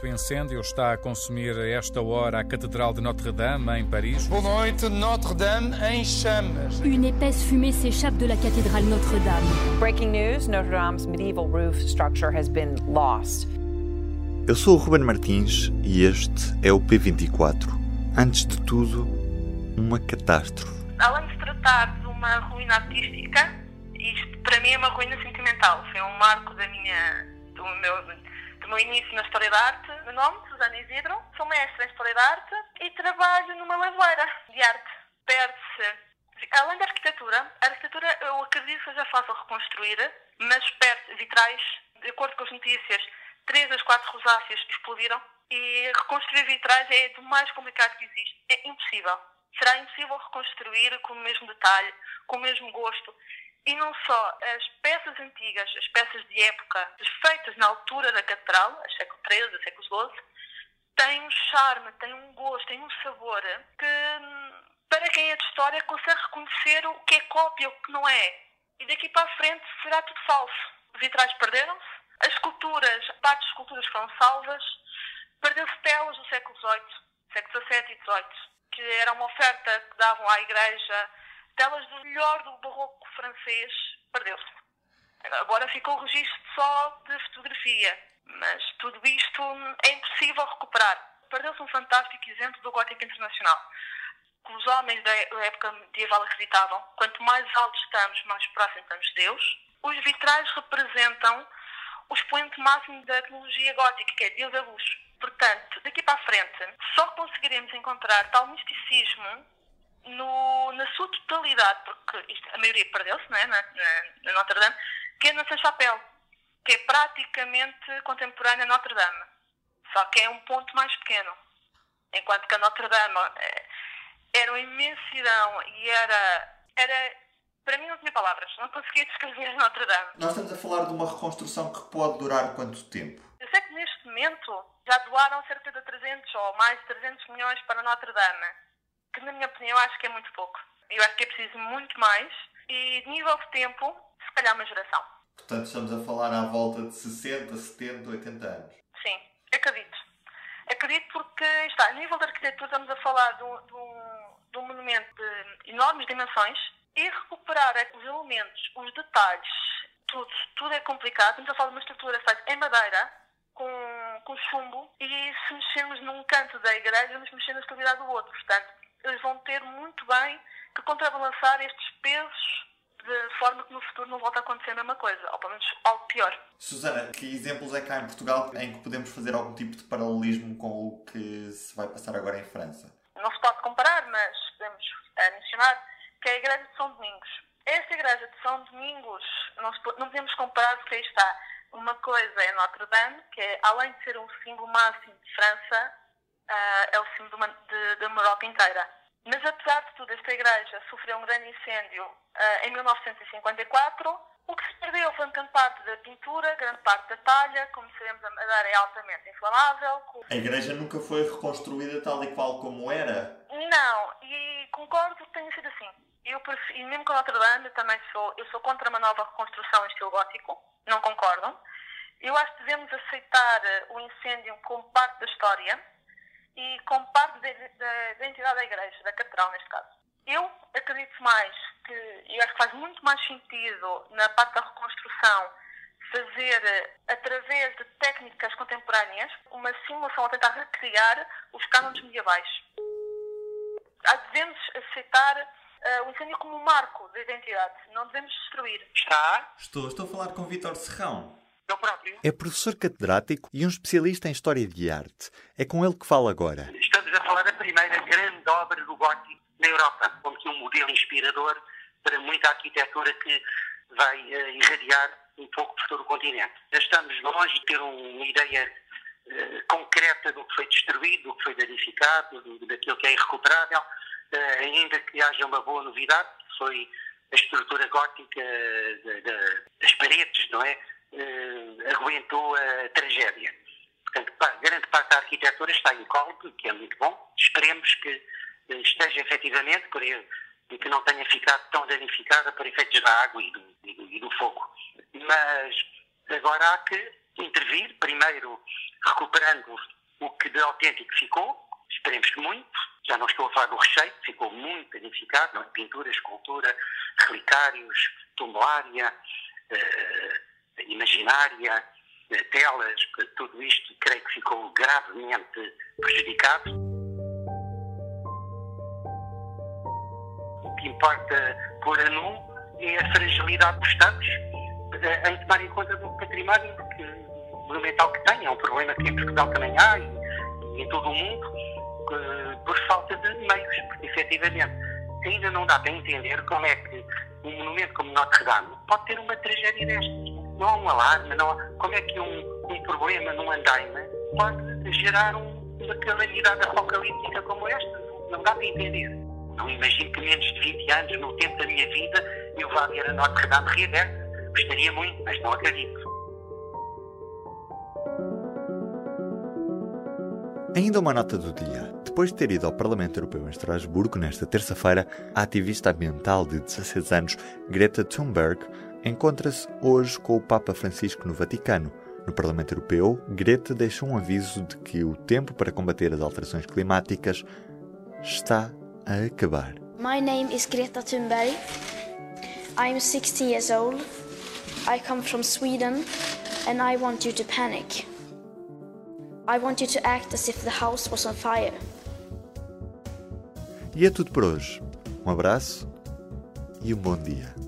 Violento incêndio está a consumir a esta hora a Catedral de Notre-Dame, em Paris. Boa noite, Notre-Dame em chamas. Une épaisse fumée s'échappe de la cathédrale Notre-Dame. Breaking news Notre Dame's medieval roof structure has been lost. Eu sou o Ruben Martins e este é o P24. Antes de tudo, uma catástrofe. Além de se tratar de uma ruína artística, isto para mim é uma ruína sentimental. Foi um marco da minha, do meu, meu início na História da Arte. Meu nome, Susana Isidro, sou mestre em História da Arte e trabalho numa leiloeira de arte. Perde-se, além da arquitetura, a arquitetura eu acredito que seja fácil reconstruir, mas perde vitrais, de acordo com as notícias, três das quatro rosáceas explodiram e reconstruir vitrais é do mais complicado que existe. É impossível. Será impossível reconstruir com o mesmo detalhe, com o mesmo gosto. E não só as peças antigas, as peças de época, feitas na altura da catedral, século XIII, século XII, têm um charme, têm um gosto, têm um sabor que, para quem é de história, consegue reconhecer o que é cópia o que não é. E daqui para a frente será tudo falso. Os vitrais perderam-se, as esculturas, parte das esculturas foram salvas, perdeu-se telas do século XVIII, século XVII e XVIII, que era uma oferta que davam à Igreja, telas do melhor do barroco francês, perdeu-se. Agora ficou o registro só de fotografia, mas tudo isto é impossível recuperar. Perdeu-se um fantástico exemplo do gótico internacional. Que os homens da época medieval acreditavam, quanto mais altos estamos, mais próximos estamos de Deus. Os vitrais representam o expoente máximo da tecnologia gótica, que é Deus da luz. Portanto, daqui para a frente, só conseguiremos encontrar tal misticismo no, na sua totalidade, porque isto, a maioria perdeu-se né, na, na, na Notre Dame, que é na Saint-Chapelle, que é praticamente contemporânea a Notre Dame, só que é um ponto mais pequeno. Enquanto que a Notre Dame era uma imensidão e era, era para mim não tinha palavras, não conseguia descrever Notre Dame. Nós estamos a falar de uma reconstrução que pode durar quanto tempo? Eu sei que neste momento já doaram cerca de 300 ou mais de 300 milhões para Notre Dame, que na minha opinião acho que é muito pouco. Eu acho que é preciso muito mais e nível de tempo, se calhar uma geração. Portanto, estamos a falar à volta de 60, 70, 80 anos. Sim, acredito. Acredito porque está, a nível de arquitetura estamos a falar de um, de um, de um monumento de enormes dimensões e recuperar os elementos, os detalhes, tudo, tudo é complicado. Estamos a falar de uma estrutura feita em madeira, com, com chumbo, e se mexermos num canto da igreja, vamos mexer na estabilidade do outro. Portanto, eles vão ter muito bem que contrabalançar estes pesos de forma que no futuro não volte a acontecer a mesma coisa, ou pelo menos algo pior. Susana, que exemplos é que há em Portugal em que podemos fazer algum tipo de paralelismo com o que se vai passar agora em França? Não se pode comparar, mas podemos uh, mencionar que é a Igreja de São Domingos. Esta Igreja de São Domingos, não, se, não podemos comparar porque aí está. Uma coisa é Notre Dame, que é, além de ser um símbolo máximo de França, uh, é o símbolo da Europa inteira. Mas apesar de tudo, esta igreja sofreu um grande incêndio uh, em 1954. O que se perdeu foi grande parte da pintura, grande parte da talha. Como sabemos, a madeira é altamente inflamável. A igreja nunca foi reconstruída tal e qual como era? Não, e concordo que tenha sido assim. Eu prefiro, e mesmo com Notre Dame, eu também sou, eu sou contra uma nova reconstrução em estilo gótico. Não concordo. Eu acho que devemos aceitar o incêndio como parte da história e como parte da, da identidade da igreja, da catedral neste caso. Eu acredito mais que, e acho que faz muito mais sentido na parte da reconstrução, fazer, através de técnicas contemporâneas, uma simulação a tentar recriar os cânones medievais. Devemos aceitar uh, o incêndio como um marco da identidade, não devemos destruir. Está? Estou, estou a falar com Vítor Serrão. Eu próprio. É professor catedrático e um especialista em História de Arte. É com ele que fala agora. Estamos a falar da primeira grande obra do gótico na Europa, como que um modelo inspirador para muita arquitetura que vai uh, irradiar um pouco por todo o continente. Estamos longe de ter uma ideia uh, concreta do que foi destruído, do que foi danificado, do, daquilo que é irrecuperável, uh, ainda que haja uma boa novidade, que foi a estrutura gótica de, de, das paredes, não é? Uh, aguentou a tragédia. arquitetura está incólume, que é muito bom. Esperemos que esteja efetivamente por ele e que não tenha ficado tão danificada por efeitos da água e do, e do, fogo. Mas agora há que intervir, primeiro recuperando o que de autêntico ficou, esperemos que muito, já não estou a falar do recheio, ficou muito danificado, não? É? pintura, escultura, relicários, tumbulária, eh, imaginária, eh, telas, tudo isto creio que ficou gravemente prejudicado. O que importa pôr a nu é a fragilidade dos Estados eh, em tomar em conta do património monumental que tem. É um problema que em Portugal também há e, em todo o mundo por falta de meios, porque efetivamente ainda não dá para entender como é que um monumento como Notre Dame pode ter uma tragédia destas. Não há um alarme, não há, como é que um, um problema num andaime pode gerar um, uma calamidade apocalíptica como esta? Não dá para entender. Não imagino que menos de 20 anos, no tempo da minha vida, eu vá ver a Notre Dame reaberta. Gostaria muito, mas não acredito. Ainda uma nota do dia. Depois de ter ido ao Parlamento Europeu em Estrasburgo nesta terça-feira, a ativista ambiental de 16 anos, Greta Thunberg, encontra-se hoje com o Papa Francisco no Vaticano. No Parlamento Europeu, Greta deixa um aviso de que o tempo para combater as alterações climáticas está a acabar. My name is Greta Thunberg. I am 16 years old. I come from Sweden and I want you to panic. I want you to act as if the house was on fire. E é tudo por hoje. Um abraço e um bom dia.